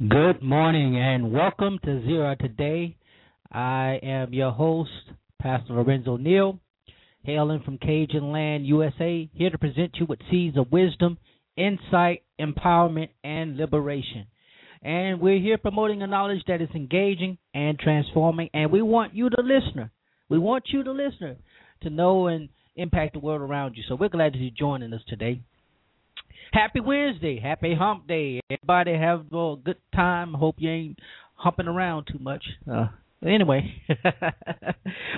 Good morning and welcome to Zero Today. I am your host, Pastor Lorenzo Neal, hailing from Cajun Land, USA, here to present you with seeds of wisdom, insight, empowerment, and liberation. And we're here promoting a knowledge that is engaging and transforming, and we want you, the listener, we want you, the listener, to know and impact the world around you. So we're glad that you're joining us today. Happy Wednesday. Happy hump day. Everybody have a good time. Hope you ain't humping around too much. Uh, anyway,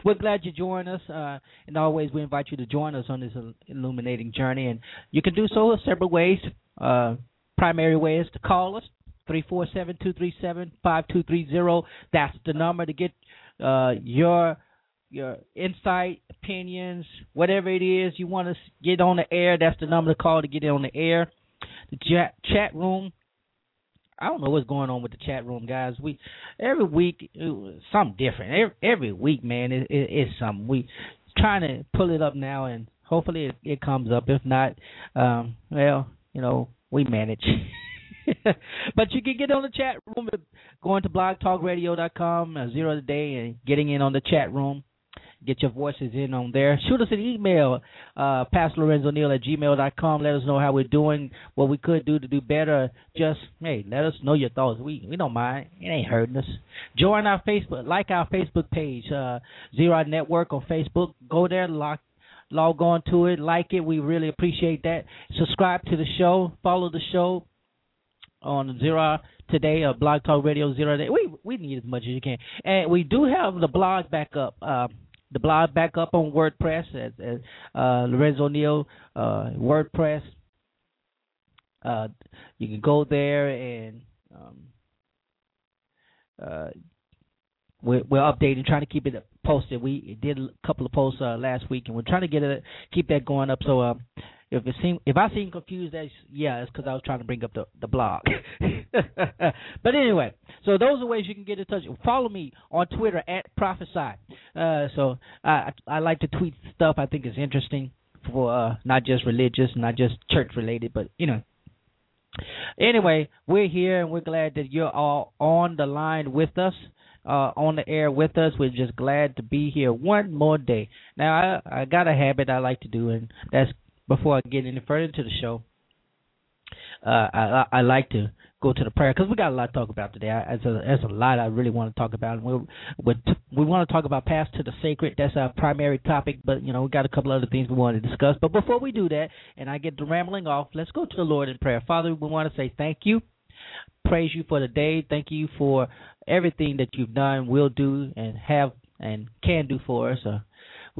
we're glad you joined us. Uh, and always, we invite you to join us on this illuminating journey. And you can do so in several ways. Uh, primary way is to call us. 347-237-5230. That's the number to get uh, your your insight, opinions, whatever it is you want to get on the air, that's the number to call to get it on the air. The chat room. I don't know what's going on with the chat room, guys. We every week something different. Every, every week, man, it, it, it's something. We trying to pull it up now, and hopefully it, it comes up. If not, um, well, you know, we manage. but you can get on the chat room going to blogtalkradio.com, uh, zero today, and getting in on the chat room get your voices in on there. Shoot us an email, uh, PastorLorenzoNeal at gmail.com. Let us know how we're doing, what we could do to do better. Just, hey, let us know your thoughts. We we don't mind. It ain't hurting us. Join our Facebook, like our Facebook page, uh, Zero Network on Facebook. Go there, lock, log on to it, like it. We really appreciate that. Subscribe to the show, follow the show on Zero today, uh, Blog Talk Radio Zero Day. We we need as much as you can, and we do have the blog back up. Uh, the blog back up on WordPress at, uh, Lorenzo Neal uh, WordPress. Uh, you can go there and um, uh, we're, we're updating, trying to keep it posted. We did a couple of posts uh, last week, and we're trying to get it, keep that going up. So uh, if it seem if I seem confused, that's yeah, it's because I was trying to bring up the the blog. but anyway, so those are ways you can get in touch. Follow me on Twitter at Prophesy. Uh, so I I like to tweet stuff I think is interesting for uh, not just religious, not just church related, but you know. Anyway, we're here and we're glad that you're all on the line with us. Uh, on the air with us. We're just glad to be here one more day. Now, I, I got a habit I like to do, and that's before I get any further into the show, uh, I, I like to go to the prayer because we got a lot to talk about today. I, there's, a, a lot I really want to talk about. We we we want to talk about path to the sacred. That's our primary topic. But you know we got a couple other things we want to discuss. But before we do that, and I get the rambling off, let's go to the Lord in prayer. Father, we want to say thank you, praise you for the day. Thank you for everything that you've done, will do, and have and can do for us. Uh,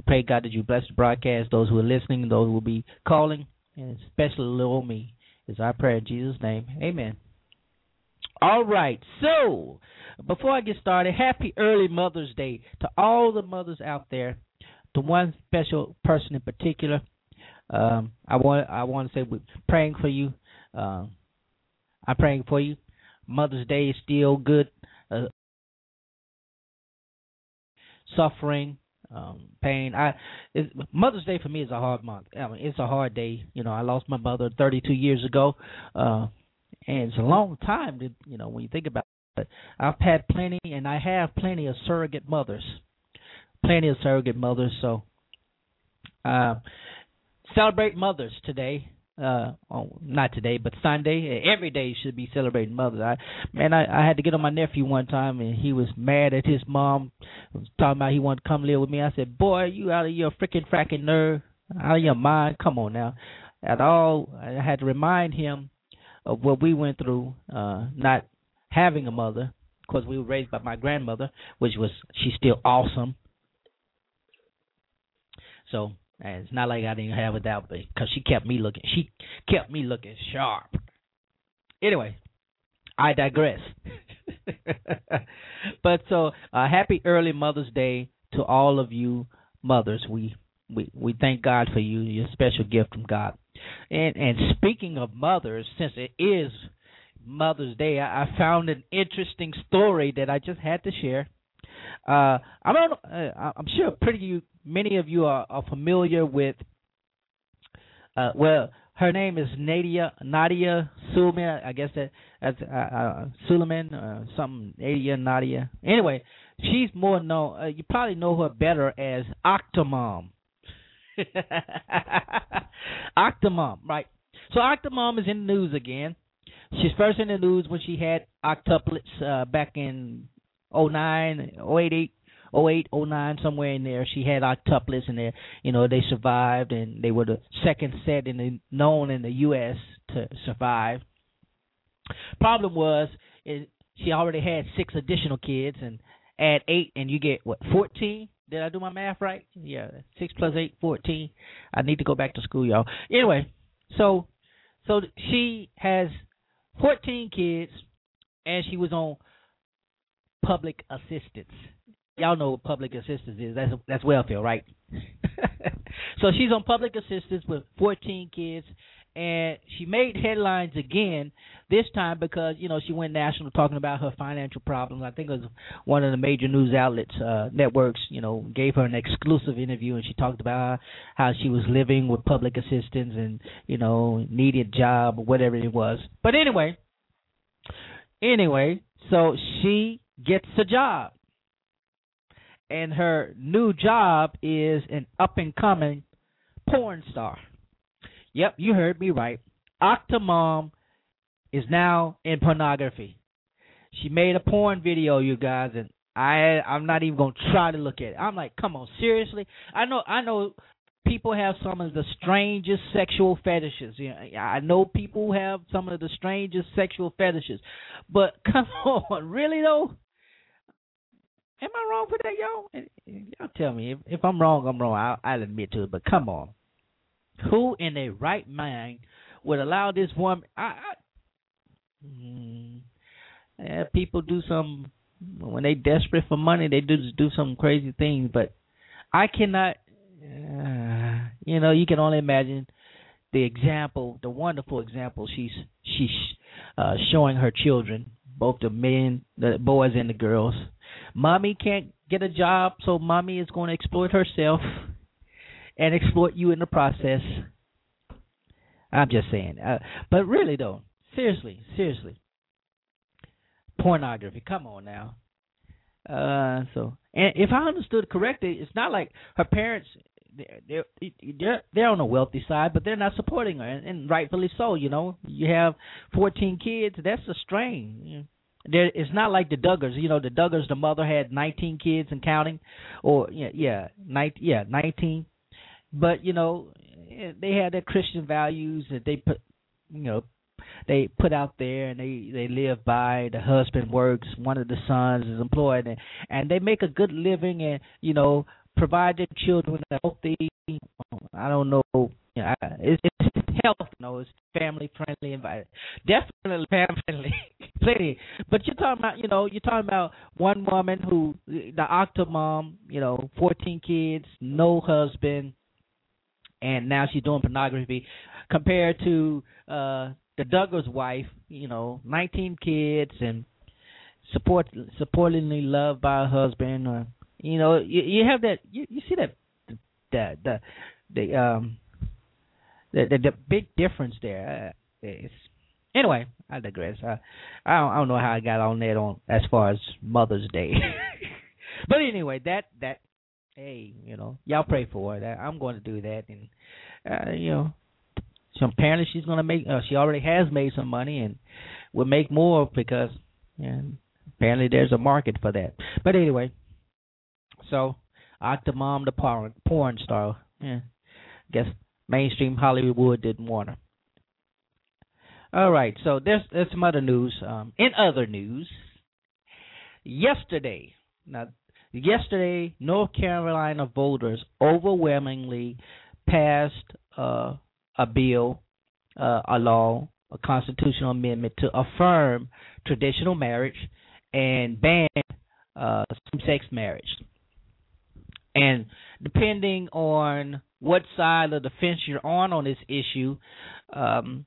we pray, God, that you bless the broadcast, those who are listening, those who will be calling, and especially little me. Is our prayer in Jesus' name. Amen. All right. So, before I get started, happy early Mother's Day to all the mothers out there. To one special person in particular, um, I want I want to say we're praying for you. Um, I'm praying for you. Mother's Day is still good. Uh, suffering, um, pain. I it, Mother's Day for me is a hard month. I mean, it's a hard day. You know, I lost my mother 32 years ago, uh, and it's a long time. To, you know, when you think about it, I've had plenty, and I have plenty of surrogate mothers, plenty of surrogate mothers. So, uh, celebrate mothers today uh oh, not today but sunday. Every day should be celebrating mothers. I man i i had to get on my nephew one time and he was mad at his mom was talking about he wanted to come live with me. I said boy you out of your freaking fracking nerve out of your mind. Come on now. At all i had to remind him of what we went through uh not having a mother because we were raised by my grandmother which was she's still awesome. So and it's not like I didn't have that way because she kept me looking. She kept me looking sharp. Anyway, I digress. but so, uh, happy early Mother's Day to all of you mothers. We we we thank God for you, your special gift from God. And and speaking of mothers, since it is Mother's Day, I, I found an interesting story that I just had to share. Uh, I don't. Uh, I'm sure pretty many of you are, are familiar with. Uh, well, her name is Nadia Nadia Suleiman. I guess that that's uh, uh, Suleiman, uh, something Nadia Nadia. Anyway, she's more known. Uh, you probably know her better as Octomom. Octomom, right? So Octomom is in the news again. She's first in the news when she had octuplets uh, back in 09, 08, 08, 09, somewhere in there. She had octuplets, and they, you know, they survived, and they were the second set in the known in the U.S. to survive. Problem was, it, she already had six additional kids, and add eight, and you get what 14. Did I do my math right? Yeah, six plus eight, fourteen. I need to go back to school, y'all. Anyway, so so she has 14 kids, and she was on public assistance. Y'all know what public assistance is. That's that's welfare, right? so she's on public assistance with 14 kids, and she made headlines again this time because you know she went national talking about her financial problems. I think it was one of the major news outlets, uh, networks, you know, gave her an exclusive interview, and she talked about how she was living with public assistance and you know needed a job or whatever it was. But anyway, anyway, so she gets a job. And her new job is an up and coming porn star. Yep, you heard me right. Octomom is now in pornography. She made a porn video, you guys, and I I'm not even gonna try to look at it. I'm like, come on, seriously? I know I know people have some of the strangest sexual fetishes. You know, I know people have some of the strangest sexual fetishes, but come on, really though? Am I wrong for that, y'all? Y'all tell me if, if I'm wrong. I'm wrong. I'll, I'll admit to it. But come on, who in their right mind would allow this woman? I, I mm, yeah, people do some when they're desperate for money. They do do some crazy things, but I cannot. Uh, you know, you can only imagine the example, the wonderful example she's she's uh, showing her children, both the men, the boys, and the girls Mommy can't get a job, so mommy is going to exploit herself and exploit you in the process. I'm just saying. Uh, but really, though, seriously, seriously, pornography. Come on now. Uh, so, and if I understood correctly, it's not like her parents they're they're they're on the wealthy side, but they're not supporting her, and, and rightfully so. You know, you have 14 kids. That's a strain there it's not like the Duggars. You know, the Duggars, the mother had 19 kids and counting, or yeah, yeah, 19, yeah, 19. But you know, eh, they had their Christian values that they put, you know, they put out there and they they live by. The husband works, one of the sons is employed, and and they make a good living and you know provide their children a healthy. I don't know. You know, it's, it's health. You know, it's family friendly environment. Definitely family friendly. plenty. But you're talking about, you know, you're talking about one woman who, the octomom, you know, 14 kids, no husband, and now she's doing pornography, compared to uh the Duggars wife, you know, 19 kids and support supportingly loved by her husband, or you know, you, you have that, you, you see that, the the the um the the, the big difference there. Uh, Anyway, I digress. I, I don't, I don't know how I got on that on as far as Mother's Day, but anyway, that that hey, you know, y'all pray for her. I'm going to do that, and uh, you know, so apparently she's going to make. Uh, she already has made some money, and will make more because, apparently there's a market for that. But anyway, so Octomom, the porn porn star, yeah, guess mainstream Hollywood didn't want her. All right, so there's there's some other news. Um, in other news, yesterday, now yesterday, North Carolina voters overwhelmingly passed uh, a bill, uh, a law, a constitutional amendment to affirm traditional marriage and ban uh, same-sex marriage. And depending on what side of the fence you're on on this issue, um,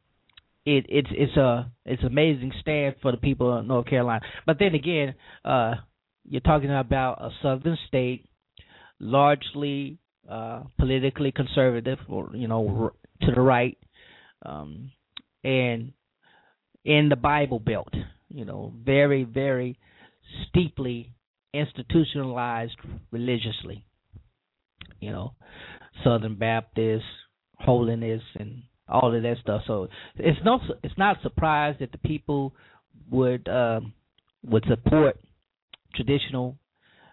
it it's it's a it's amazing stand for the people of North Carolina. But then again, uh, you're talking about a southern state, largely uh, politically conservative, or you know, to the right, um, and in the Bible Belt, you know, very very steeply institutionalized religiously. You know, Southern Baptist, holiness, and all of that stuff. So it's no it's not a surprise that the people would um, would support traditional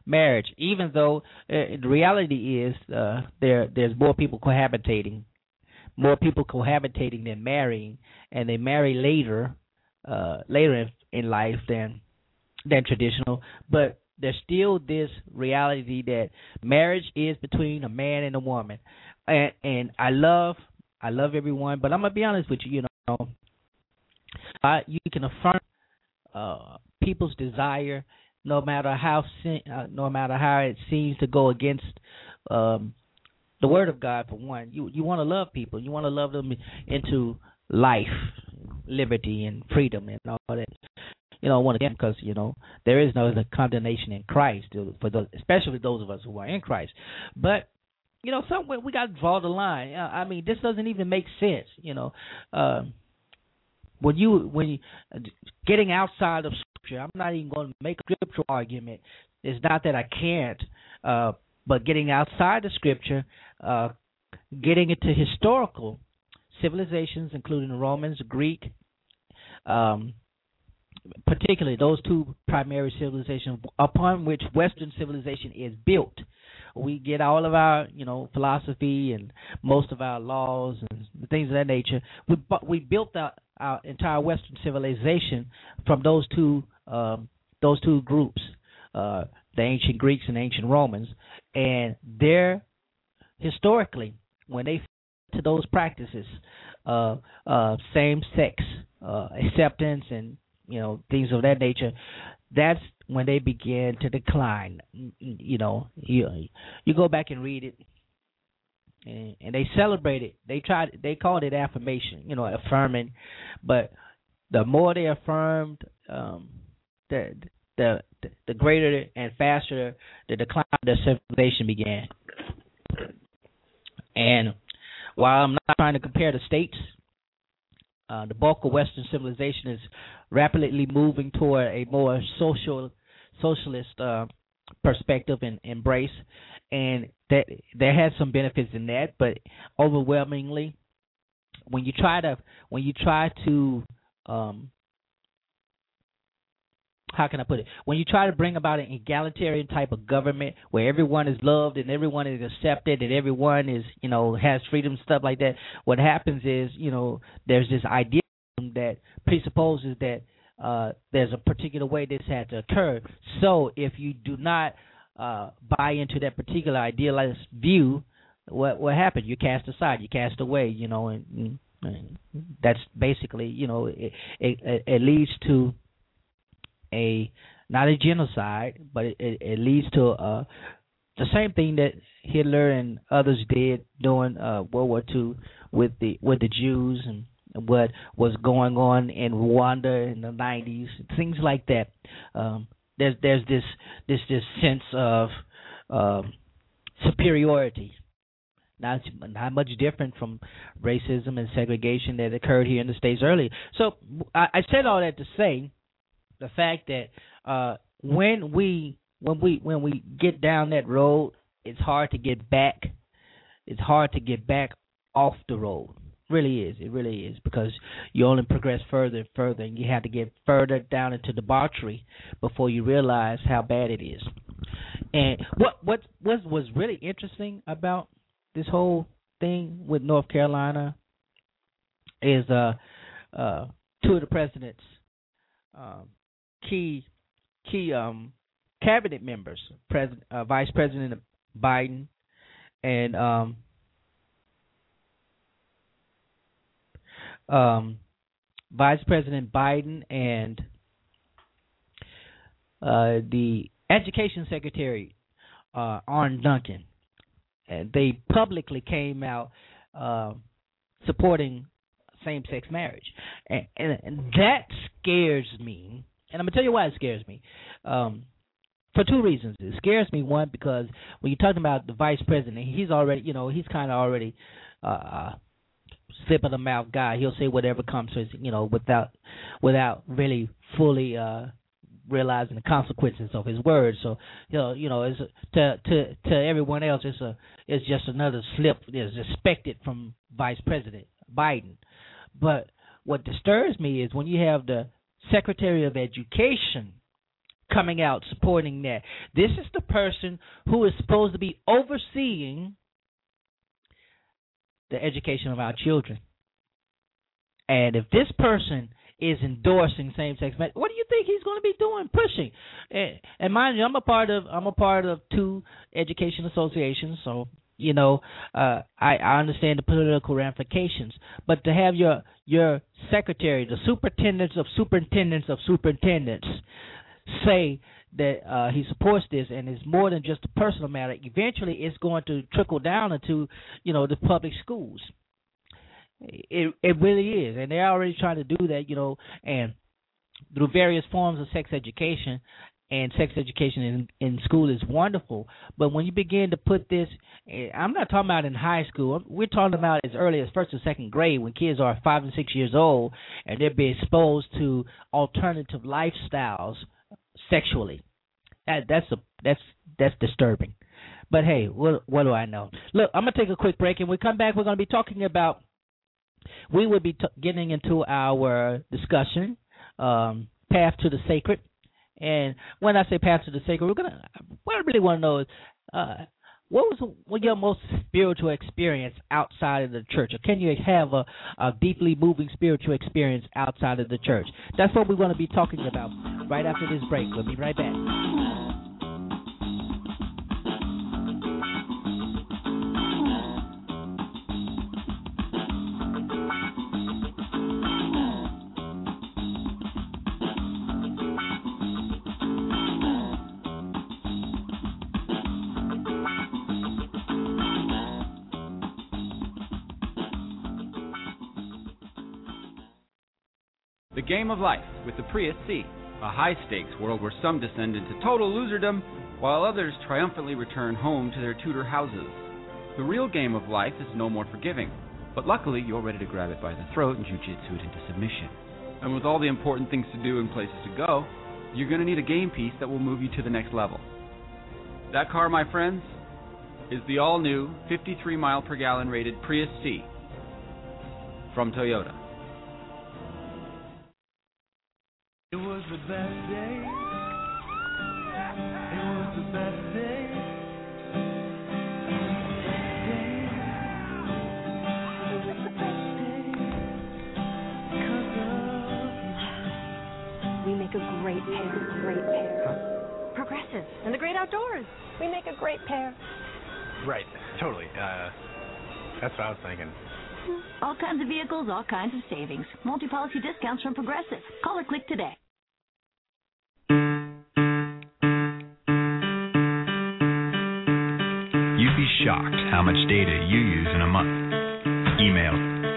marriage, even though uh, the reality is uh, there there's more people cohabitating, more people cohabitating than marrying, and they marry later uh, later in, in life than than traditional, but there's still this reality that marriage is between a man and a woman, and and I love I love everyone, but I'm gonna be honest with you. You know, I, you can affirm uh, people's desire, no matter how uh, no matter how it seems to go against um, the word of God. For one, you you want to love people. You want to love them into life, liberty, and freedom, and all that. You know, want to because you know there is no condemnation in Christ for those, especially those of us who are in Christ. But you know, somewhere we got to draw the line. I mean, this doesn't even make sense. You know, uh, when you when you, getting outside of scripture, I'm not even going to make a scriptural argument. It's not that I can't, uh, but getting outside the scripture, uh, getting into historical civilizations, including the Romans, Greek, um, particularly those two primary civilizations upon which Western civilization is built we get all of our you know philosophy and most of our laws and things of that nature. We we built our, our entire Western civilization from those two um, those two groups, uh, the ancient Greeks and ancient Romans, and they're historically when they to those practices, uh, uh, same sex uh, acceptance and you know things of that nature, that's when they begin to decline. You know, you you go back and read it, and, and they it. They tried. They called it affirmation. You know, affirming, but the more they affirmed, um, the the the greater and faster the decline of their civilization began. And while I'm not trying to compare the states, uh, the bulk of Western civilization is rapidly moving toward a more social socialist uh, perspective and embrace, and that there has some benefits in that, but overwhelmingly, when you try to when you try to um, how can I put it? When you try to bring about an egalitarian type of government where everyone is loved and everyone is accepted and everyone is, you know, has freedom stuff like that, what happens is, you know, there's this idea that presupposes that uh, there's a particular way this had to occur. So if you do not uh, buy into that particular idealized view, what what happened? You cast aside, you cast away, you know, and, and that's basically, you know, it, it, it leads to a not a genocide, but it, it, it leads to uh, the same thing that Hitler and others did during uh, World War II with the with the Jews and what was going on in Rwanda in the 90s, things like that. Um, there's there's this this this sense of um, superiority. Not not much different from racism and segregation that occurred here in the states earlier. So I, I said all that to say the fact that uh, when we when we when we get down that road, it's hard to get back. It's hard to get back off the road. Really is. It really is because you only progress further and further, and you have to get further down into debauchery before you realize how bad it is. And what what what was really interesting about this whole thing with North Carolina is uh uh two of the president's um, key key um cabinet members, President uh, Vice President Biden and um um Vice President Biden and uh the Education Secretary uh Arne Duncan and they publicly came out uh, supporting same-sex marriage, and, and, and that scares me. And I'm gonna tell you why it scares me. Um, for two reasons. It scares me one because when you're talking about the vice president, he's already, you know, he's kind of already uh, slip of the mouth guy. He'll say whatever comes to his, you know, without without really fully uh realizing the consequences of his words. So you know, you know, it's to to to everyone else, it's a it's just another slip is expected from Vice President Biden. But what disturbs me is when you have the Secretary of Education coming out supporting that. This is the person who is supposed to be overseeing the education of our children. And if this person is endorsing same-sex marriage. What do you think he's going to be doing? Pushing, and, and mind you, I'm a part of I'm a part of two education associations, so you know uh, I I understand the political ramifications. But to have your your secretary, the superintendents of superintendents of superintendents, say that uh, he supports this and it's more than just a personal matter. Eventually, it's going to trickle down into you know the public schools. It it really is, and they're already trying to do that, you know, and through various forms of sex education. And sex education in in school is wonderful, but when you begin to put this, eh, I'm not talking about in high school. We're talking about as early as first or second grade, when kids are five and six years old, and they're being exposed to alternative lifestyles sexually. That that's a that's that's disturbing. But hey, what what do I know? Look, I'm gonna take a quick break, and we come back. We're gonna be talking about we will be t- getting into our discussion, um, path to the sacred. And when I say Pastor to the sacred, we're gonna. What I really want to know is, uh, what was your most spiritual experience outside of the church, or can you have a, a deeply moving spiritual experience outside of the church? That's what we're going to be talking about right after this break. We'll be right back. The Game of Life with the Prius C, a high stakes world where some descend into total loserdom while others triumphantly return home to their Tudor houses. The real game of life is no more forgiving, but luckily you're ready to grab it by the throat and jujitsu it into submission. And with all the important things to do and places to go, you're going to need a game piece that will move you to the next level. That car, my friends, is the all new 53 mile per gallon rated Prius C from Toyota. Best day. It was the best day. It was the best day. Because We make a great pair. Great pair. Progressive and the great outdoors. We make a great pair. Right, totally. Uh, that's what I was thinking. All kinds of vehicles, all kinds of savings. Multi-policy discounts from Progressive. Call or click today. Shocked how much data you use in a month. Email,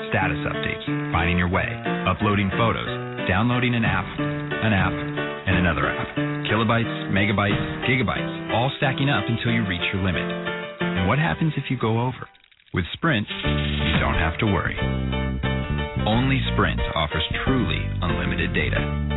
status updates, finding your way, uploading photos, downloading an app, an app, and another app. Kilobytes, megabytes, gigabytes, all stacking up until you reach your limit. And what happens if you go over? With Sprint, you don't have to worry. Only Sprint offers truly unlimited data.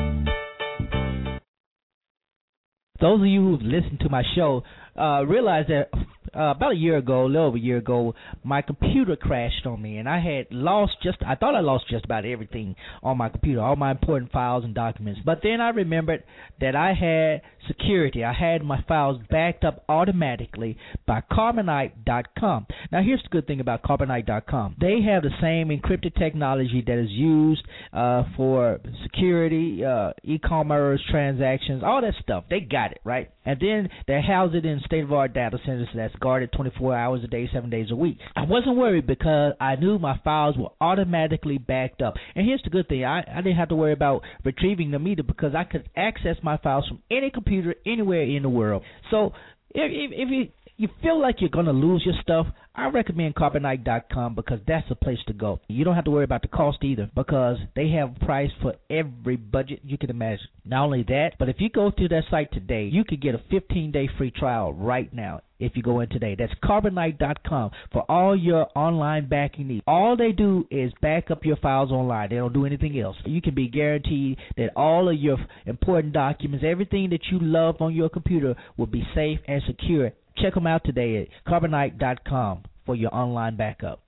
Those of you who've listened to my show uh, realize that uh, about a year ago, a little over a year ago, my computer crashed on me, and I had lost just I thought I lost just about everything on my computer, all my important files and documents. But then I remembered that I had security. I had my files backed up automatically by Carbonite.com. Now here's the good thing about Carbonite.com. They have the same encrypted technology that is used uh, for security, uh, e-commerce transactions, all that stuff. They got it right, and then they house it in state-of-art data centers that's guarded 24 hours a day, seven days a week. I wasn't worried because I knew my files were automatically backed up. And here's the good thing: I, I didn't have to worry about retrieving them either because I could access my files from any computer anywhere in the world. So if, if, if you you feel like you're going to lose your stuff, I recommend Carbonite.com because that's the place to go. You don't have to worry about the cost either because they have a price for every budget you can imagine. Not only that, but if you go to their site today, you can get a 15 day free trial right now if you go in today. That's Carbonite.com for all your online backing needs. All they do is back up your files online. They don't do anything else. You can be guaranteed that all of your important documents, everything that you love on your computer, will be safe and secure Check them out today at carbonite.com for your online backup.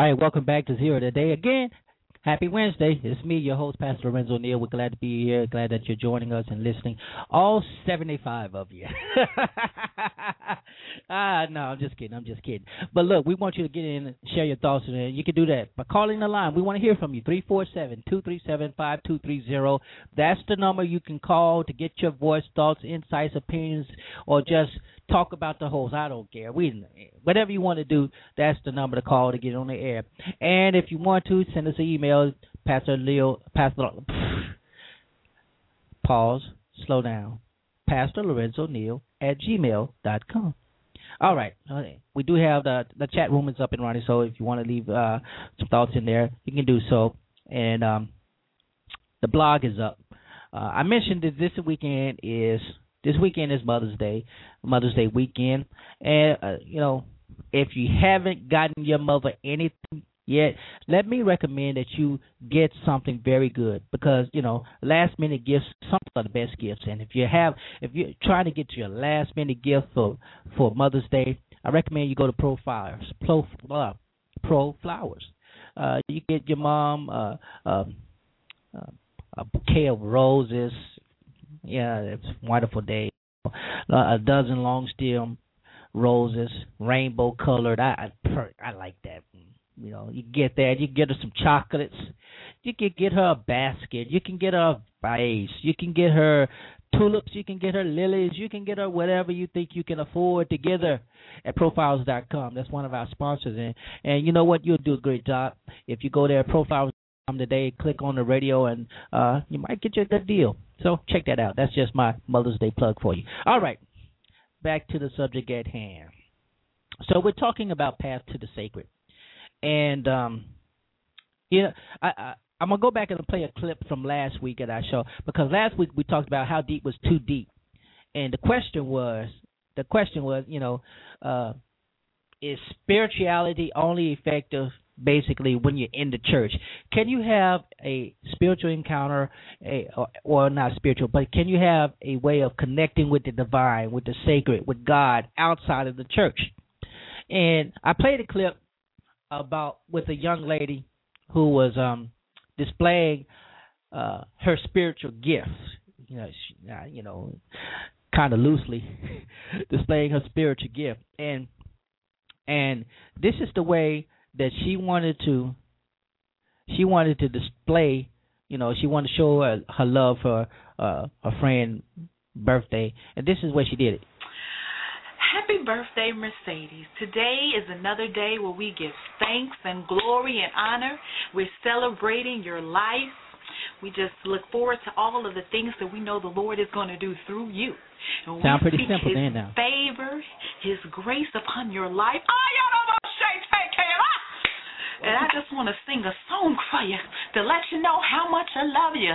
All right, welcome back to Zero today. Again, happy Wednesday. It's me, your host, Pastor Lorenzo Neal. We're glad to be here. Glad that you're joining us and listening. All 75 of you. no, I'm just kidding. I'm just kidding. But look, we want you to get in and share your thoughts, and you can do that by calling the line. We want to hear from you. 347 237 5230. That's the number you can call to get your voice, thoughts, insights, opinions, or just talk about the host. I don't care. We whatever you want to do, that's the number to call to get on the air. And if you want to, send us an email, Pastor Leo, Pastor. Pause. Slow down. Pastor Lorenzo Neal at gmail dot com. All right, we do have the the chat room is up and running. So if you want to leave uh, some thoughts in there, you can do so. And um, the blog is up. Uh, I mentioned that this weekend is this weekend is Mother's Day, Mother's Day weekend, and uh, you know if you haven't gotten your mother anything yet, let me recommend that you get something very good because you know last minute gifts some are the best gifts, and if you have if you're trying to get your last minute gift for for Mother's Day, I recommend you go to Pro Flowers, Pro uh, Pro Flowers. Uh, you get your mom uh, uh, uh, a bouquet of roses, yeah, it's a wonderful day. Uh, a dozen long stem roses, rainbow colored. I I, I like that. You know, you get that. You get her some chocolates. You can get her a basket. You can get her a vase. You can get her tulips. You can get her lilies. You can get her whatever you think you can afford together at proflowers.com. That's one of our sponsors. And, and you know what? You'll do a great job if you go there, proflowers today, click on the radio, and uh, you might get you a good deal. So check that out. That's just my Mother's Day plug for you. All right, back to the subject at hand. So we're talking about path to the sacred, and um, you know, I, I I'm gonna go back and play a clip from last week at our show because last week we talked about how deep was too deep, and the question was the question was you know, uh, is spirituality only effective basically when you're in the church. Can you have a spiritual encounter, a or, or not spiritual, but can you have a way of connecting with the divine, with the sacred, with God outside of the church? And I played a clip about with a young lady who was um displaying uh her spiritual gifts. You know, she, uh, you know, kind of loosely, displaying her spiritual gift, and and this is the way that she wanted to. She wanted to display, you know, she wanted to show her, her love for uh, her friend birthday, and this is where she did it. Happy birthday, Mercedes. Today is another day where we give thanks and glory and honor. We're celebrating your life. We just look forward to all of the things that we know the Lord is going to do through you. And Sound we pretty simple his now. favor, His grace upon your life. Oh, you're the most shape, fake camera. And I just want to sing a song for you to let you know how much I love you.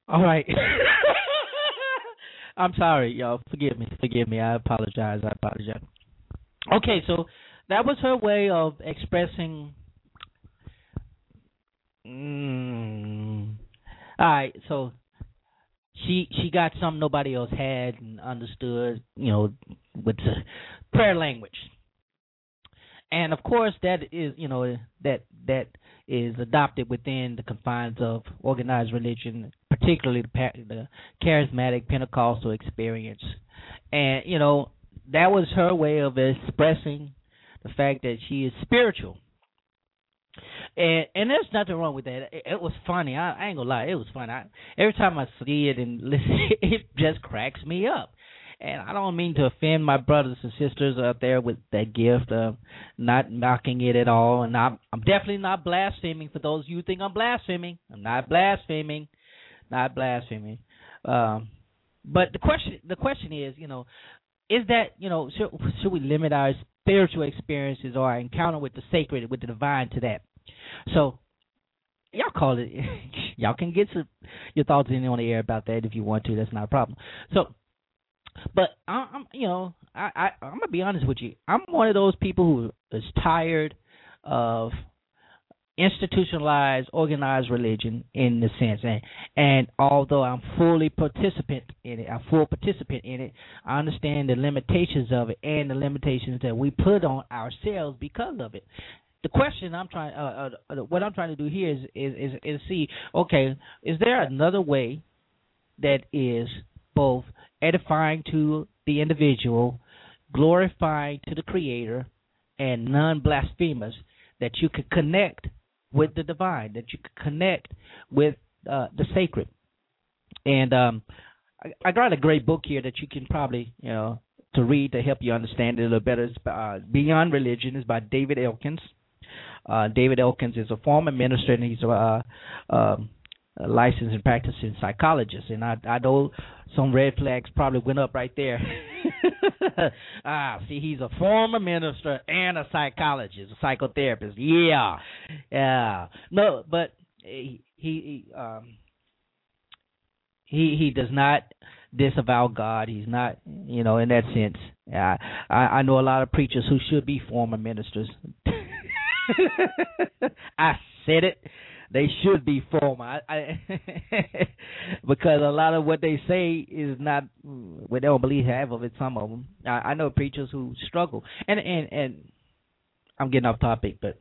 All right. I'm sorry, y'all. Forgive me. Forgive me. I apologize. I apologize. Okay, so that was her way of expressing. Mm, all right, so she she got something nobody else had and understood, you know, with the prayer language. And of course, that is you know that that is adopted within the confines of organized religion, particularly the, the charismatic Pentecostal experience. And you know that was her way of expressing the fact that she is spiritual. And and there's nothing wrong with that. It, it was funny. I, I ain't gonna lie, it was funny. I, every time I see it and listen, it just cracks me up. And I don't mean to offend my brothers and sisters out there with that gift. Uh, not knocking it at all, and I'm I'm definitely not blaspheming. For those of you who think I'm blaspheming, I'm not blaspheming, not blaspheming. Um, but the question the question is, you know, is that you know should should we limit our spiritual experiences or our encounter with the sacred, with the divine, to that? So y'all call it. y'all can get some, your thoughts in on the air about that if you want to. That's not a problem. So, but I, I'm, you know, I, I I'm gonna be honest with you. I'm one of those people who is tired of institutionalized, organized religion in the sense, and and although I'm fully participant in it, I'm full participant in it. I understand the limitations of it and the limitations that we put on ourselves because of it the question I'm trying, uh, uh, what I'm trying to do here is, is is is see, okay, is there another way that is both edifying to the individual, glorifying to the Creator, and non-blasphemous that you could connect with the divine, that you could connect with uh, the sacred, and um, I, I got a great book here that you can probably you know to read to help you understand it a little better. It's uh, Beyond Religion is by David Elkins. Uh, David Elkins is a former minister and he's a, uh, um, a licensed and practicing psychologist. And I, I know some red flags probably went up right there. ah, see, he's a former minister and a psychologist, a psychotherapist. Yeah, yeah. No, but he he um, he he does not disavow God. He's not, you know, in that sense. I I, I know a lot of preachers who should be former ministers. I said it. They should be former. I, I because a lot of what they say is not. Well, they don't believe half of it. Some of them. I, I know preachers who struggle, and and and I'm getting off topic, but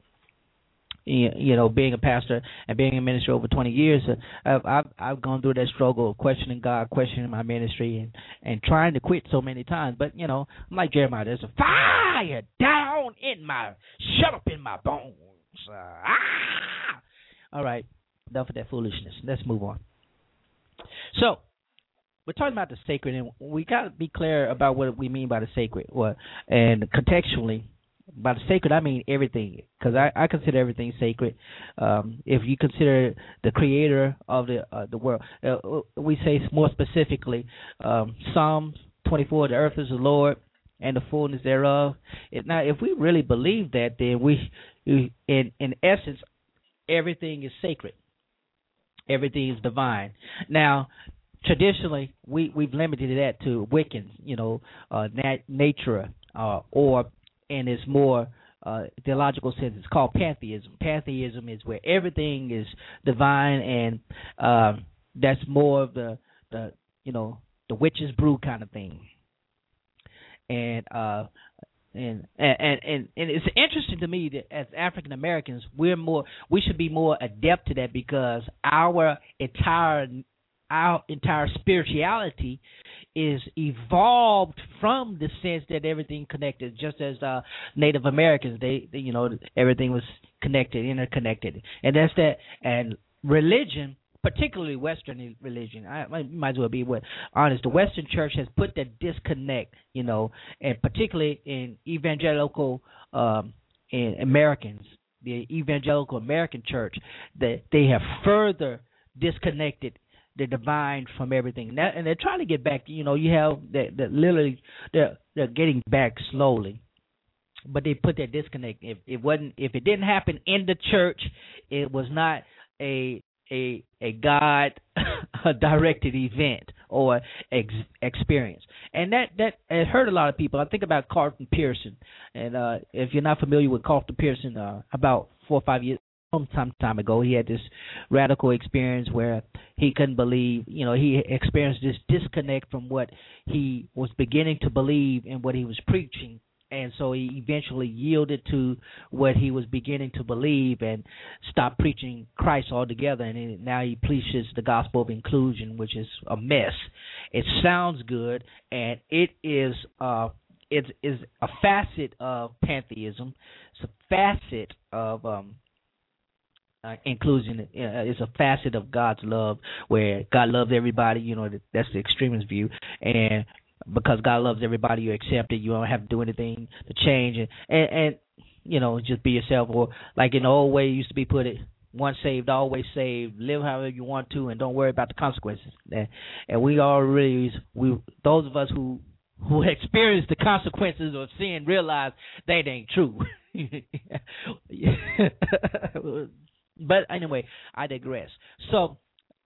you know, being a pastor and being a minister over 20 years, uh, I've, I've I've gone through that struggle of questioning God, questioning my ministry, and and trying to quit so many times. But you know, I'm like Jeremiah. There's a fire down in my, shut up in my bones. Uh, ah! All right, enough of that foolishness. Let's move on. So, we're talking about the sacred, and we got to be clear about what we mean by the sacred, what and contextually by the sacred I mean everything because I, I consider everything sacred. Um, if you consider the creator of the uh, the world, uh, we say more specifically um, Psalms 24: "The earth is the Lord and the fullness thereof." Now, if we really believe that, then we in in essence, everything is sacred. Everything is divine. Now, traditionally, we we've limited that to Wiccans, you know, uh, nat- nature, uh, or and its more uh, theological sense, it's called pantheism. Pantheism is where everything is divine, and um, that's more of the the you know the witch's brew kind of thing. And uh, and and and and it's interesting to me that as African Americans, we're more we should be more adept to that because our entire our entire spirituality is evolved from the sense that everything connected just as uh native americans they, they you know everything was connected interconnected. And that's that and religion particularly western religion i might, might as well be what honest the western church has put that disconnect you know and particularly in evangelical um in americans the evangelical american church that they have further disconnected the divine from everything. And, that, and they're trying to get back. You know, you have that that literally they're they're getting back slowly, but they put that disconnect. If it wasn't, if it didn't happen in the church, it was not a a a God directed event or ex- experience, and that that it hurt a lot of people. I think about Carlton Pearson, and uh, if you're not familiar with Carlton Pearson, uh, about four or five years some time ago he had this radical experience where he couldn't believe you know he experienced this disconnect from what he was beginning to believe and what he was preaching and so he eventually yielded to what he was beginning to believe and stopped preaching Christ altogether. And now he preaches the gospel of inclusion which is a mess. It sounds good and it is uh it is a facet of pantheism. It's a facet of um uh, inclusion. Uh, is a facet of God's love, where God loves everybody. You know, that's the extremist view, and because God loves everybody, you accept it. You don't have to do anything to change, and and, and you know, just be yourself. Or like in the old way, used to be put it. Once saved, always saved. Live however you want to, and don't worry about the consequences. And, and we all really we those of us who who experience the consequences of sin realize that ain't true. But anyway, I digress. So,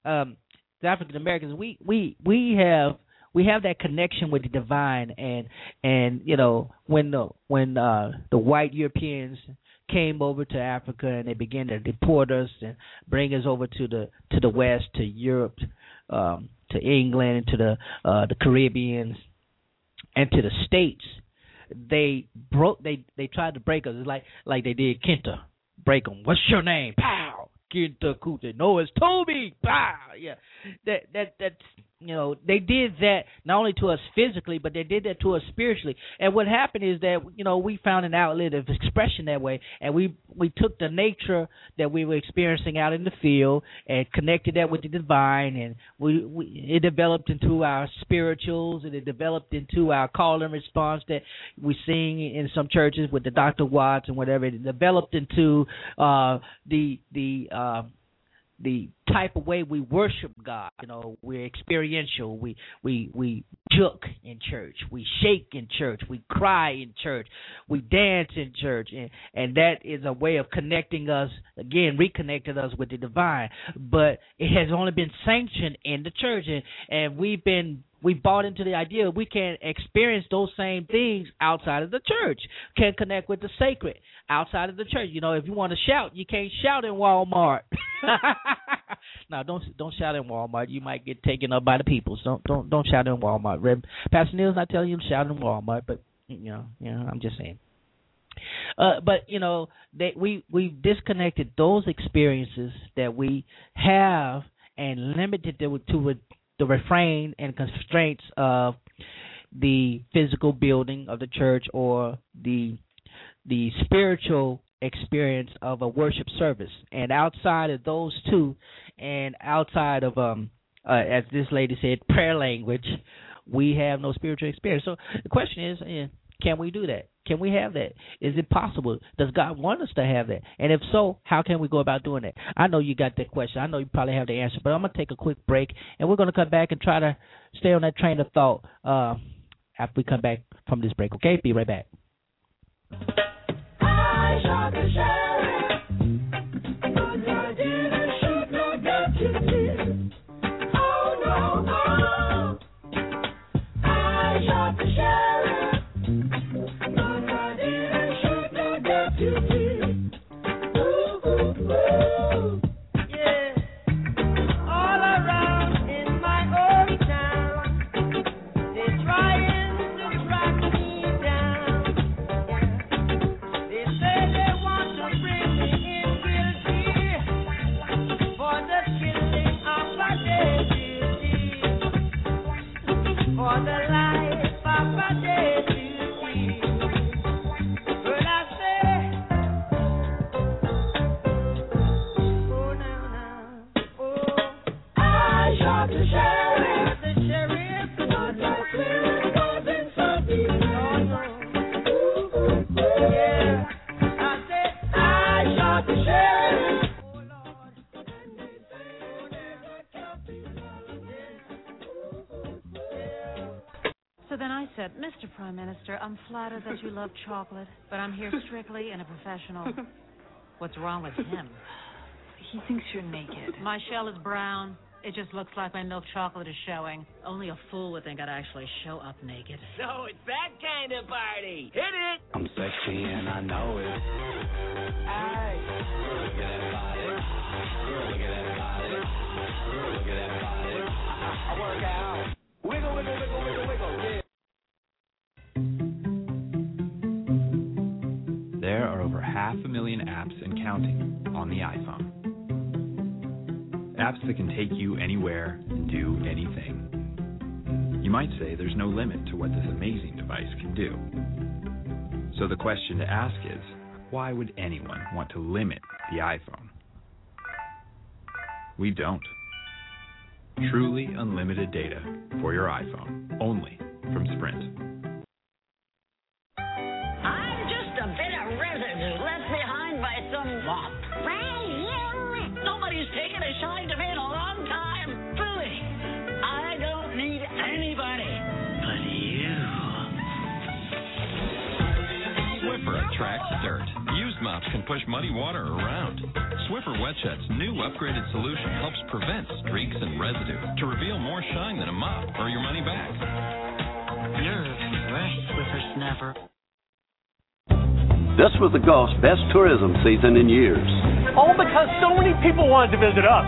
um, the African Americans, we we we have we have that connection with the divine, and and you know when the when uh, the white Europeans came over to Africa and they began to deport us and bring us over to the to the west to Europe, um, to England, and to the uh, the Caribbeans, and to the states. They broke. They they tried to break us. It's like like they did Kenta break them. What's your name? Pow. Kinta Kute. No, it's Toby. Pow. Yeah. That that that's you know they did that not only to us physically, but they did that to us spiritually. And what happened is that you know we found an outlet of expression that way, and we we took the nature that we were experiencing out in the field and connected that with the divine, and we, we it developed into our spirituals, and it developed into our call and response that we sing in some churches with the Dr. Watts and whatever. It developed into uh, the the uh, the type of way we worship God. You know, we're experiential. We we we joke in church. We shake in church. We cry in church. We dance in church, and and that is a way of connecting us again, reconnecting us with the divine. But it has only been sanctioned in the church, and and we've been we bought into the idea we can experience those same things outside of the church. Can connect with the sacred outside of the church. You know, if you want to shout, you can't shout in Walmart. now, don't don't shout in Walmart. You might get taken up by the people. Don't don't don't shout in Walmart. Pastor Neal's not telling you to shout in Walmart, but you know, you know, I'm just saying. Uh, but you know, they, we we disconnected those experiences that we have and limited them to, to the refrain and constraints of the physical building of the church or the the spiritual experience of a worship service. And outside of those two, and outside of um, uh, as this lady said, prayer language, we have no spiritual experience. So the question is, eh, can we do that? Can we have that? Is it possible? Does God want us to have that? And if so, how can we go about doing that? I know you got that question. I know you probably have the answer, but I'm going to take a quick break, and we're going to come back and try to stay on that train of thought uh, after we come back from this break. Okay, be right back. I'm flattered that you love chocolate, but I'm here strictly in a professional. What's wrong with him? He thinks you're naked. My shell is brown. It just looks like my milk chocolate is showing. Only a fool would think I'd actually show up naked. So it's that kind of party. Hit it. I'm sexy and I know it. Aye. Look at that body. Look at that body. Look at that body. I work out. Wiggle, wiggle, wiggle, wiggle, wiggle. Yeah. There are over half a million apps and counting on the iPhone. Apps that can take you anywhere and do anything. You might say there's no limit to what this amazing device can do. So the question to ask is why would anyone want to limit the iPhone? We don't. Truly unlimited data for your iPhone, only from Sprint. Attracts dirt. Used mops can push muddy water around. Swiffer WetJet's new upgraded solution helps prevent streaks and residue to reveal more shine than a mop or your money back. You're right, Swiffer Snapper. This was the Gulf's best tourism season in years. All because so many people wanted to visit us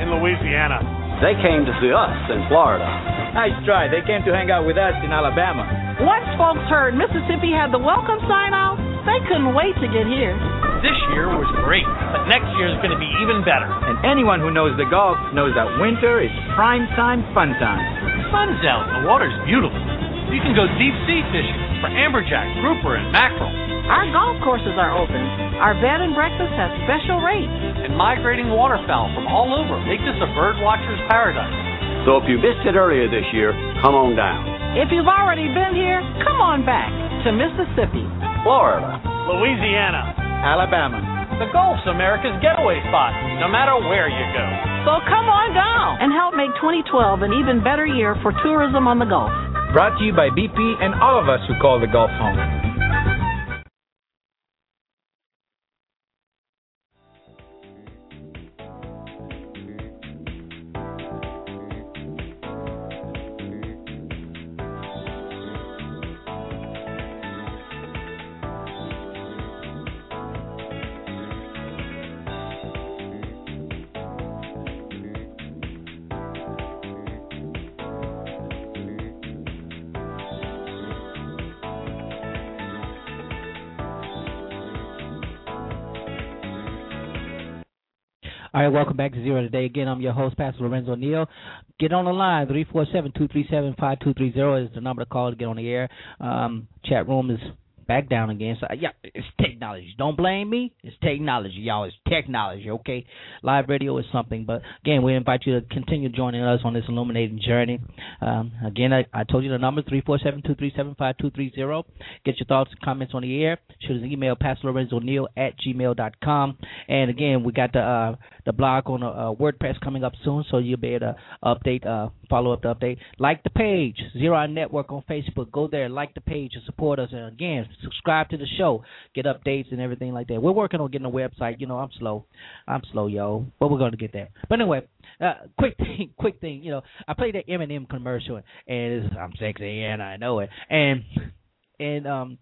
in Louisiana. They came to see us in Florida. Nice try. They came to hang out with us in Alabama. Once folks heard Mississippi had the welcome sign out, they couldn't wait to get here. This year was great, but next year is going to be even better. And anyone who knows the Gulf knows that winter is prime time fun time. Sun's out, the water's beautiful. You can go deep sea fishing for amberjack, grouper, and mackerel. Our golf courses are open. Our bed and breakfast has special rates. And migrating waterfowl from all over make this a bird watcher's paradise. So if you missed it earlier this year, come on down. If you've already been here, come on back to Mississippi, Florida, Louisiana, Alabama. The Gulf's America's getaway spot, no matter where you go. So come on down and help make 2012 an even better year for tourism on the Gulf. Brought to you by BP and all of us who call the Gulf home. Right, welcome back to Zero Today. Again, I'm your host, Pastor Lorenzo Neal. Get on the line, 347-237-5230 is the number to call to get on the air. Um, chat room is back down again. So, yeah, it's technology. Don't blame me. It's technology, y'all. It's technology, okay? Live radio is something. But, again, we invite you to continue joining us on this illuminating journey. Um, again, I, I told you the number, 347-237-5230. Get your thoughts and comments on the air. Shoot us an email, pastorlorenzoneal at gmail.com. And, again, we got the uh, the blog on uh, WordPress coming up soon, so you'll be able to update uh, follow up the update. Like the page, Zero Hour Network on Facebook. Go there, like the page, and support us. And again, subscribe to the show, get updates and everything like that. We're working on getting a website. You know, I'm slow. I'm slow, yo, but we're going to get there. But anyway, uh, quick thing, quick thing. You know, I played that M&M commercial, and I'm sexy and I know it. And and um,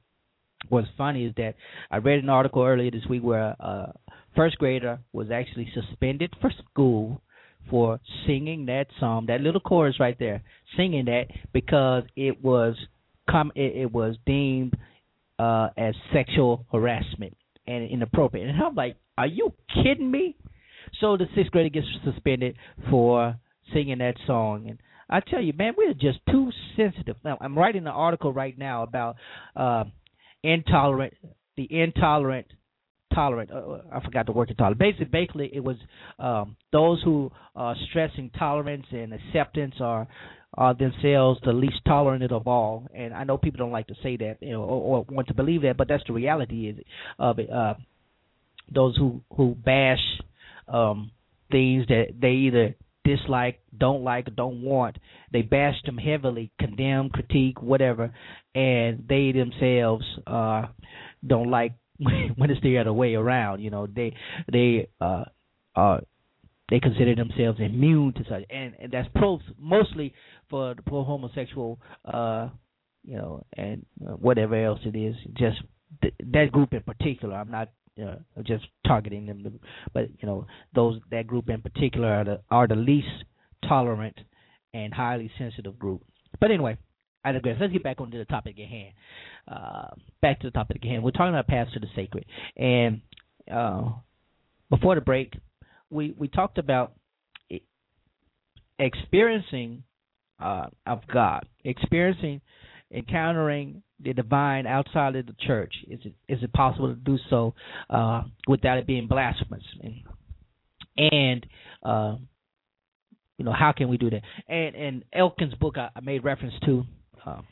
what's funny is that I read an article earlier this week where a first grader was actually suspended for school for singing that song, that little chorus right there, singing that because it was com- it, it was deemed uh, as sexual harassment and inappropriate. And I'm like, are you kidding me? So the sixth grader gets suspended for singing that song, and I tell you, man, we're just too sensitive. Now, I'm writing an article right now about uh, intolerant, the intolerant, tolerant. Uh, I forgot the word intolerant. Basically, basically, it was um, those who are stressing tolerance and acceptance are are themselves the least tolerant of all. And I know people don't like to say that, you know, or, or want to believe that, but that's the reality is of it. Uh, those who who bash um, things that they either dislike, don't like, don't want. They bash them heavily, condemn, critique, whatever, and they themselves uh don't like when it's the other way around. You know, they they uh uh they consider themselves immune to such, and, and that's pro mostly for the pro homosexual, uh, you know, and whatever else it is. Just th- that group in particular. I'm not uh, just targeting them, but you know, those that group in particular are the are the least tolerant and highly sensitive group. But anyway, I digress. Let's get back onto the topic at hand. Uh, back to the topic at hand. We're talking about paths to the sacred, and uh, before the break, we we talked about experiencing uh, of God, experiencing, encountering the divine outside of the church. Is it is it possible to do so uh, without it being blasphemous? And, and uh, you know how can we do that? And and Elkins' book I, I made reference to. Um,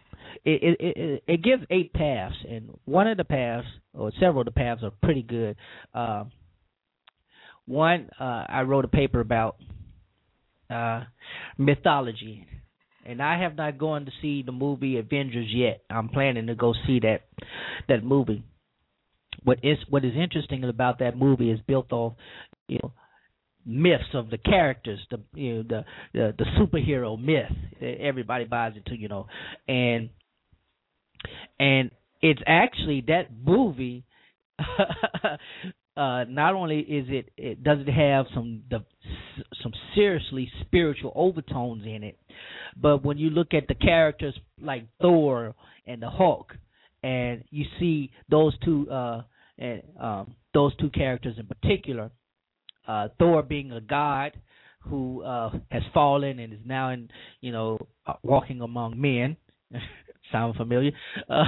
it, it it it gives eight paths, and one of the paths, or several of the paths, are pretty good. Uh, one, uh, I wrote a paper about uh, mythology, and I have not gone to see the movie Avengers yet. I'm planning to go see that that movie. What is what is interesting about that movie is built off, you know, myths of the characters, the you know the the, the superhero myth. Everybody buys into, you know, and and it's actually that movie uh, not only is it, it does it have some the, some seriously spiritual overtones in it, but when you look at the characters like Thor and the Hulk, and you see those two uh, and um, those two characters in particular, uh, Thor being a god who uh, has fallen and is now in you know uh, walking among men. Sound familiar? Uh,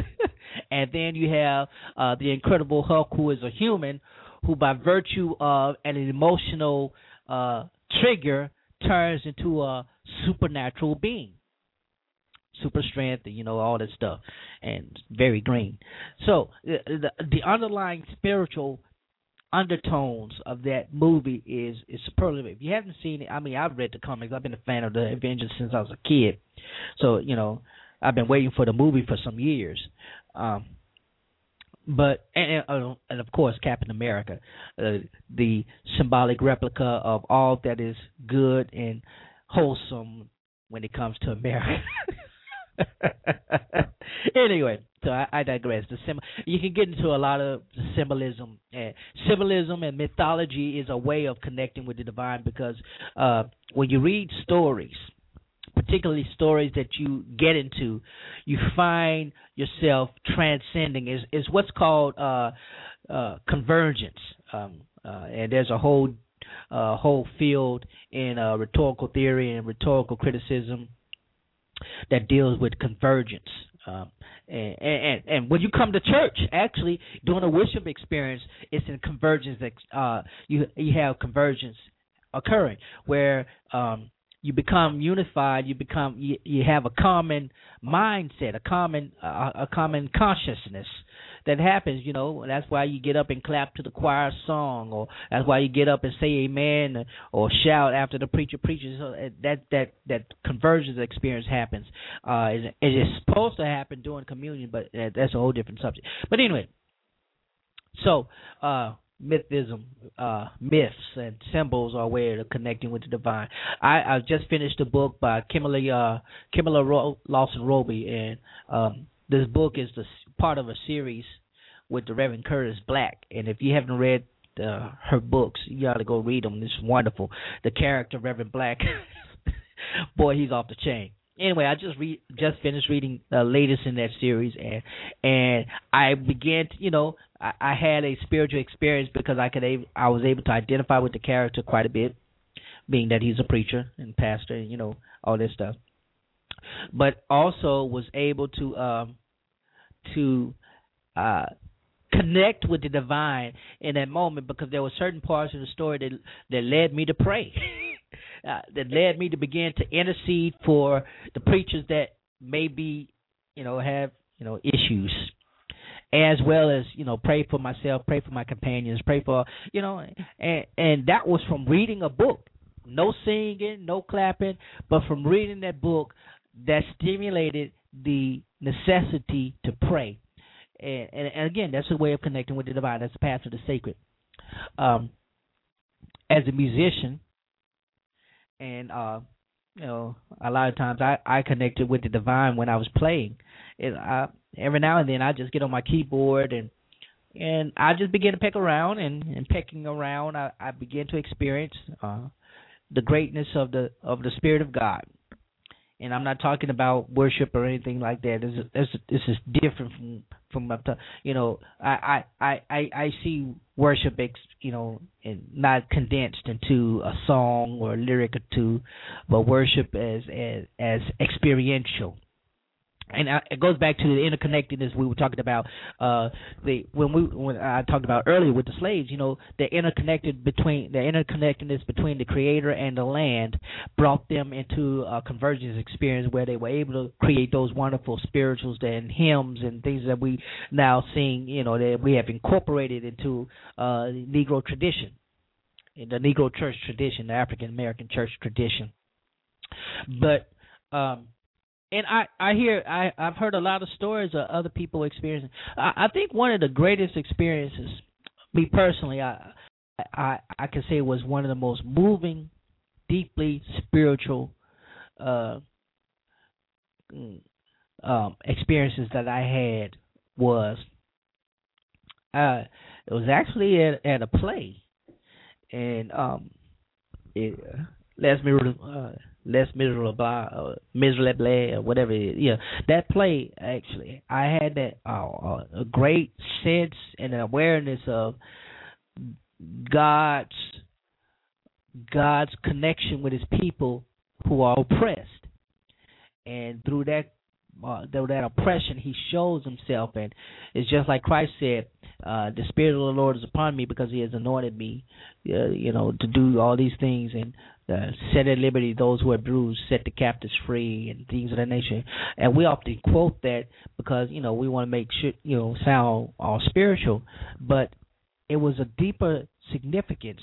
and then you have uh, the Incredible Hulk, who is a human, who by virtue of an emotional uh, trigger turns into a supernatural being, super strength, you know, all that stuff, and very green. So the, the, the underlying spiritual undertones of that movie is is superlative. If you haven't seen it, I mean, I've read the comics. I've been a fan of the Avengers since I was a kid, so you know, I've been waiting for the movie for some years. Um, but and, and, and of course Captain America, uh, the symbolic replica of all that is good and wholesome when it comes to America. anyway, so I, I digress. The sim- you can get into a lot of symbolism. And symbolism and mythology is a way of connecting with the divine because uh, when you read stories, particularly stories that you get into, you find yourself transcending. Is is what's called uh, uh, convergence, um, uh, and there's a whole uh, whole field in uh, rhetorical theory and rhetorical criticism that deals with convergence. Um, and, and and when you come to church, actually doing a worship experience, it's in convergence that uh, you you have convergence occurring where um, you become unified. You become you, you have a common mindset, a common uh, a common consciousness that happens. You know, that's why you get up and clap to the choir song, or that's why you get up and say amen or shout after the preacher preaches. So uh, that that that convergence experience happens. Uh, it, it is supposed to happen during communion, but uh, that's a whole different subject. But anyway, so uh, mythism, uh, myths and symbols are a way of connecting with the divine. I, I just finished a book by Kimberly uh, Kimberly Ro- Lawson Roby, and um, this book is the part of a series with the Reverend Curtis Black. And if you haven't read uh, her books, you ought to go read them. It's wonderful. The character Reverend Black, boy, he's off the chain anyway, I just read just finished reading the latest in that series, and and I began to, you know, I, I had a spiritual experience because I could I was able to identify with the character quite a bit, being that he's a preacher and pastor, and you know all this stuff, but also was able to um to uh connect with the divine in that moment because there were certain parts of the story that that led me to pray. uh, that led me to begin to intercede for the preachers that maybe you know have you know issues as well as you know pray for myself pray for my companions pray for you know and and that was from reading a book no singing no clapping but from reading that book that stimulated the necessity to pray. And and, and again that's a way of connecting with the divine. That's the path to the sacred. Um as a musician and uh you know a lot of times i i connected with the divine when i was playing. It i every now and then i just get on my keyboard and and i just begin to peck around and and pecking around i i begin to experience uh the greatness of the of the spirit of god and I'm not talking about worship or anything like that. This is this, is- different from from up to, you know I I I I see worship ex, you know and not condensed into a song or a lyric or two, but worship as as as experiential. And I, it goes back to the interconnectedness we were talking about. Uh, the when we when I talked about earlier with the slaves, you know, the interconnected between the interconnectedness between the Creator and the land brought them into a convergence experience where they were able to create those wonderful spirituals and hymns and things that we now sing. You know, that we have incorporated into uh, Negro tradition, the Negro church tradition, the African American church tradition. But um, and I I hear I I've heard a lot of stories of other people experiencing. I, I think one of the greatest experiences, me personally, I I I can say was one of the most moving, deeply spiritual, uh, um, experiences that I had was uh it was actually at at a play, and um it uh, Les Miserable, uh, Les Miserable, uh, Miserable, or whatever it is. Yeah, that play actually, I had that uh, a great sense and awareness of God's God's connection with His people who are oppressed, and through that uh, that oppression, He shows Himself, and it's just like Christ said, uh, "The Spirit of the Lord is upon me because He has anointed me, uh, you know, to do all these things and uh, set at liberty those who are bruised, set the captives free, and things of that nature." And we often quote that because you know we want to make sure you know sound all spiritual, but it was a deeper significance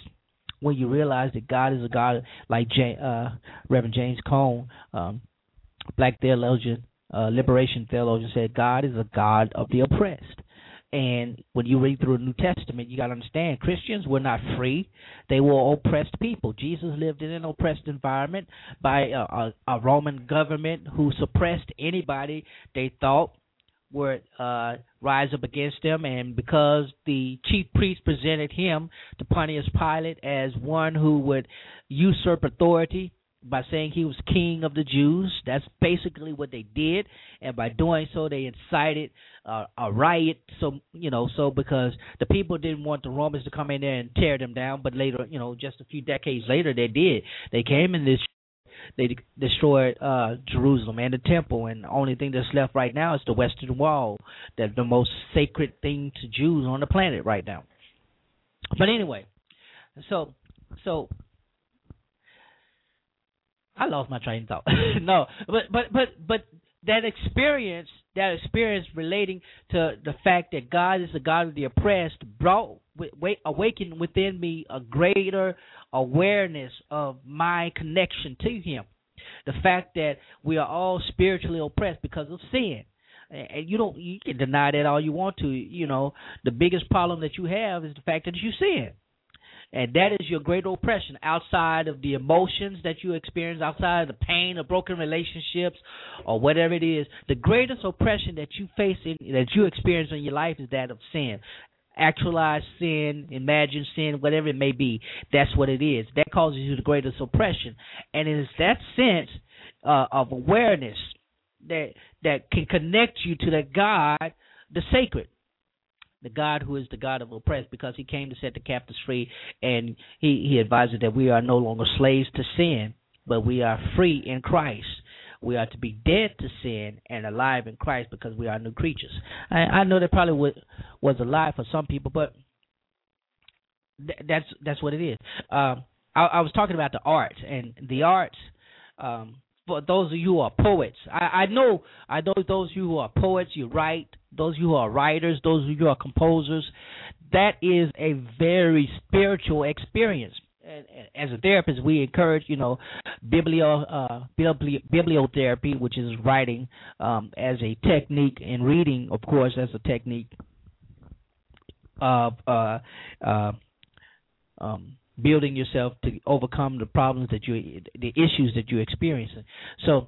when you realize that God is a God like uh, Reverend James Cone, um, black theologian, uh, liberation theologian, said God is a God of the oppressed. And when you read through the New Testament, you got to understand Christians were not free; they were oppressed people. Jesus lived in an oppressed environment by a, a, a Roman government who suppressed anybody they thought would uh, rise up against him, and because the chief priest presented him to Pontius Pilate as one who would usurp authority by saying he was king of the Jews, that's basically what they did, and by doing so, they incited uh, a riot. So you know, so because the people didn't want the Romans to come in there and tear them down, but later, you know, just a few decades later, they did. They came in this they de- destroyed uh, Jerusalem and the temple, and the only thing that's left right now is the Western Wall, that the most sacred thing to Jews on the planet right now. But anyway, so so I lost my train of thought. no, but but but but that experience, that experience relating to the fact that God is the God of the oppressed, brought wa- awakened within me a greater awareness of my connection to Him. The fact that we are all spiritually oppressed because of sin. And you don't you can deny that all you want to. You know, the biggest problem that you have is the fact that you sin. And that is your great oppression outside of the emotions that you experience, outside of the pain of broken relationships or whatever it is. The greatest oppression that you face in that you experience in your life is that of sin. Actualized sin, imagined sin, whatever it may be, that's what it is. That causes you the greatest oppression. And it is that sense uh, of awareness that that can connect you to that God, the sacred the God who is the God of oppressed, because He came to set the captives free, and He He advises that we are no longer slaves to sin, but we are free in Christ. We are to be dead to sin and alive in Christ because we are new creatures. I, I know that probably was, was a lie for some people, but th- that's that's what it is. Um, I, I was talking about the arts and the arts. Um, for those of you who are poets, I, I know I know those of you who are poets, you write. Those of you who are writers, those of you who are composers, that is a very spiritual experience. As a therapist, we encourage, you know, biblio uh, bibli- bibliotherapy, which is writing um, as a technique, and reading, of course, as a technique of uh, uh, um, building yourself to overcome the problems that you, the issues that you're experiencing. So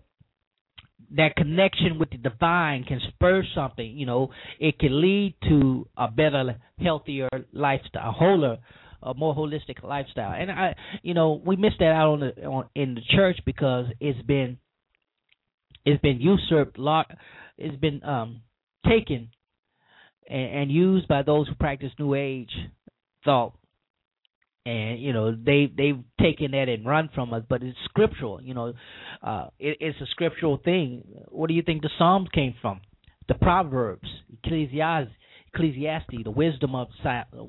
that connection with the divine can spur something. You know, it can lead to a better, healthier lifestyle, a wholer, a more holistic lifestyle. And I, you know, we miss that out on the on in the church because it's been it's been usurped, lot, it's been um taken and, and used by those who practice New Age thought and you know they they've taken that and run from us but it's scriptural you know uh it, it's a scriptural thing. What do you think the psalms came from? The proverbs ecclesiastes ecclesiastes the wisdom of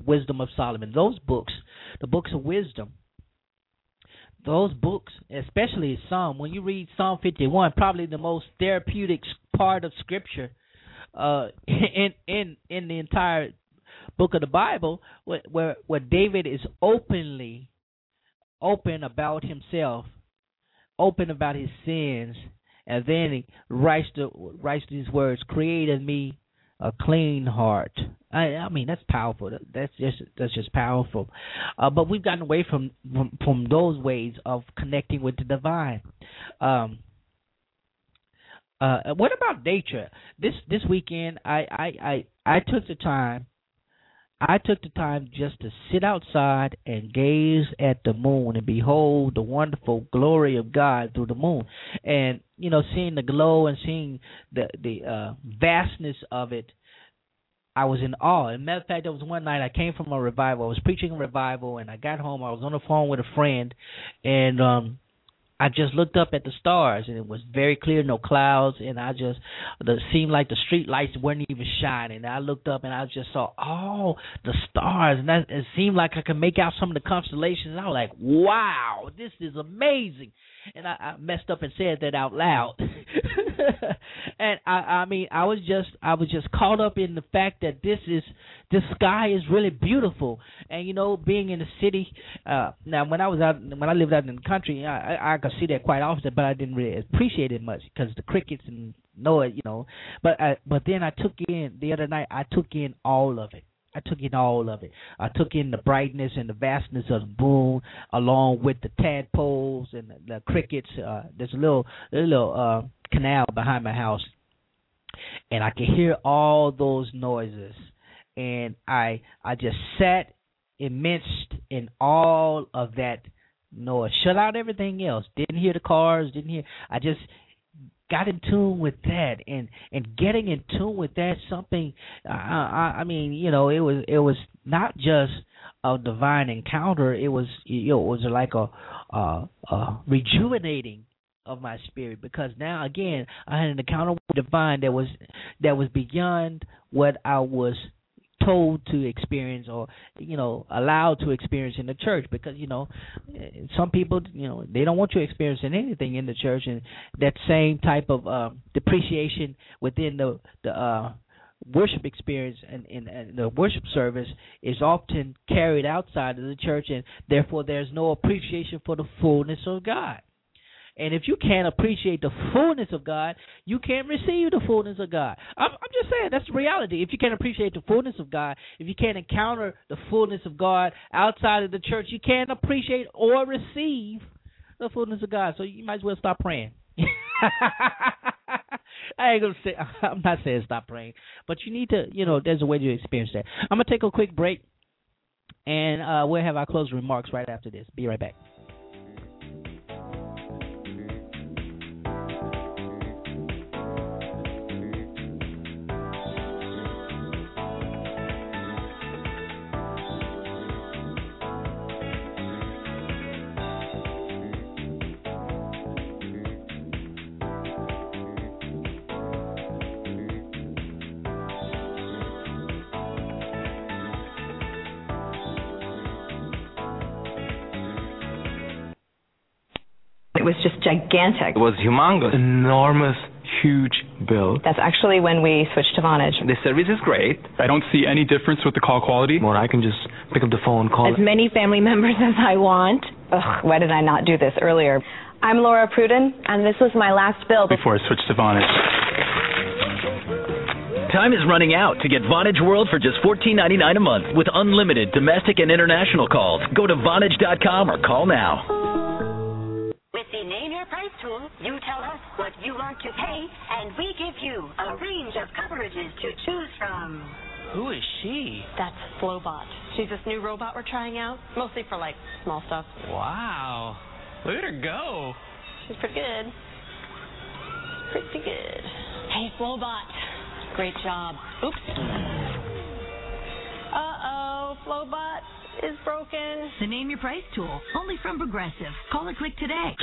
wisdom of solomon. Those books the books of wisdom those books especially psalm when you read psalm 51 probably the most therapeutic part of scripture uh in in in the entire book of the Bible where where, where David is openly open about himself, open about his sins, and then he writes the writes these words: "Create in me a clean heart." I, I mean, that's powerful. That's just that's just powerful. Uh, but we've gotten away from, from from those ways of connecting with the divine. Um, uh, what about nature? This this weekend, I I I, I took the time I took the time just to sit outside and gaze at the moon and behold the wonderful glory of God through the moon. And you know, seeing the glow and seeing the the uh, vastness of it, I was in awe. As a matter of fact, there was one night I came from a revival. I was preaching a revival, and I got home. I was on the phone with a friend, and um I just looked up at the stars and it was very clear, no clouds, and I just the seemed like the street lights weren't even shining. I looked up and I just saw all the stars, and that, it seemed like I could make out some of the constellations. And I was like, "Wow, this is amazing!" And I, I messed up and said that out loud. and I, I mean, I was just, I was just caught up in the fact that this is, the sky is really beautiful. And you know, being in the city, uh, now when I was out, when I lived out in the country, I, I, could see that quite often, but I didn't really appreciate it much because the crickets and noise, you know. But I, but then I took in the other night, I took in all of it. I took in all of it. I took in the brightness and the vastness of the moon, along with the tadpoles and the, the crickets. Uh, there's a little, little uh, canal behind my house, and I could hear all those noises. And I, I just sat immersed in all of that noise. Shut out everything else. Didn't hear the cars. Didn't hear. I just got in tune with that and and getting in tune with that something I, I I mean you know it was it was not just a divine encounter. It was you know it was like a uh uh rejuvenating of my spirit because now again I had an encounter with divine that was that was beyond what I was told to experience or you know allowed to experience in the church because you know some people you know they don't want you experiencing anything in the church and that same type of uh, depreciation within the the uh worship experience and, and, and the worship service is often carried outside of the church and therefore there's no appreciation for the fullness of God. And if you can't appreciate the fullness of God, you can't receive the fullness of God. I'm, I'm just saying that's the reality. If you can't appreciate the fullness of God, if you can't encounter the fullness of God outside of the church, you can't appreciate or receive the fullness of God. So you might as well stop praying. I ain't gonna say I'm not saying stop praying, but you need to, you know, there's a way to experience that. I'm gonna take a quick break, and uh, we'll have our closing remarks right after this. Be right back. Gigantic. It was humongous. Enormous, huge bill. That's actually when we switched to Vonage. The service is great. I don't see any difference with the call quality. More, I can just pick up the phone, call. As many family members as I want. Ugh, why did I not do this earlier? I'm Laura Pruden, and this was my last bill. before I switched to Vonage. Time is running out to get Vonage World for just $14.99 a month with unlimited domestic and international calls. Go to Vonage.com or call now. With the Name Your Price tool, you tell us what you want to pay, and we give you a range of coverages to choose from. Who is she? That's Flowbot. She's this new robot we're trying out, mostly for like small stuff. Wow. Look at her go. She's pretty good. Pretty good. Hey, Flowbot. Great job. Oops. Uh-oh, Flowbot is broken. The Name Your Price tool, only from Progressive. Call or click today.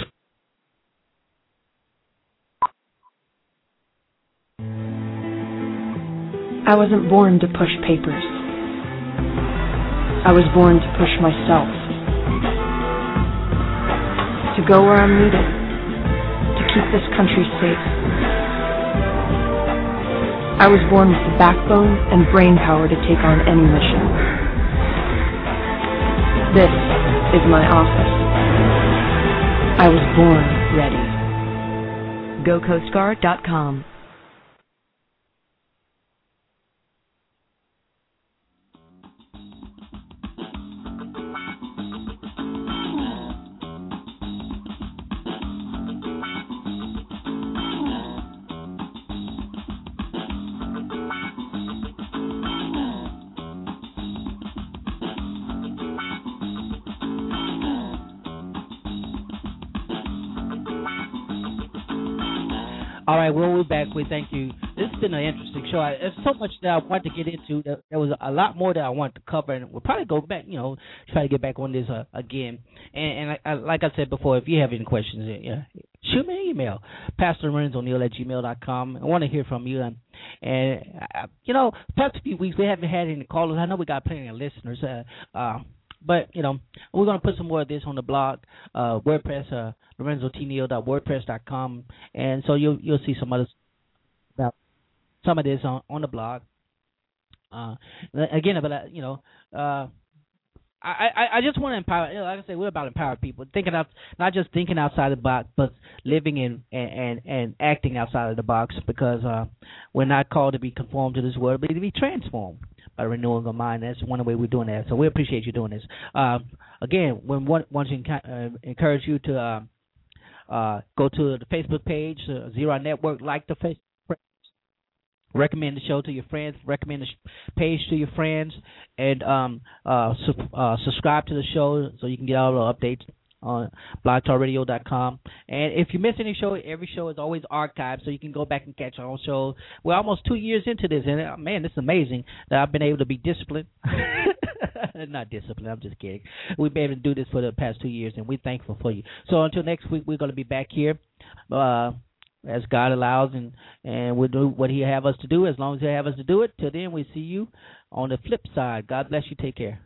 I wasn't born to push papers. I was born to push myself. To go where I'm needed. To keep this country safe. I was born with the backbone and brain power to take on any mission. This is my office. I was born ready. GoCoastGuard.com. All right, well, we're back. We thank you. This has been an interesting show. I, there's so much that I want to get into. There, there was a lot more that I want to cover, and we'll probably go back, you know, try to get back on this uh, again. And, and I, I, like I said before, if you have any questions, uh, yeah, shoot me an email, Pastor Neal at gmail.com. I want to hear from you. And, and uh, you know, past few weeks we haven't had any callers. I know we got plenty of listeners. Uh, uh, but you know, we're gonna put some more of this on the blog, uh, WordPress, uh, LorenzoTNeal.wordpress.com, and so you'll you'll see some other about some of this on on the blog. Uh, again, uh, you know, uh, I, I I just want to empower. You know, like I said, we're about empowering people, thinking out, not just thinking outside the box, but living in and and, and acting outside of the box. Because uh, we're not called to be conformed to this world, but to be transformed by renewing our mind. That's one way we're doing that. So we appreciate you doing this. Uh, again, we want, to encourage you to uh, uh, go to the Facebook page, uh, Zero Network, like the Facebook. Recommend the show to your friends. Recommend the page to your friends, and um, uh, su- uh, subscribe to the show so you can get all the updates on blogtalkradio.com. And if you miss any show, every show is always archived, so you can go back and catch our own show. We're almost two years into this, and uh, man, it's amazing that I've been able to be disciplined. Not disciplined, I'm just kidding. We've been able to do this for the past two years, and we're thankful for you. So until next week, we're going to be back here. Uh, as God allows, and and we'll do what He have us to do as long as He have us to do it. Till then, we see you on the flip side. God bless you. Take care.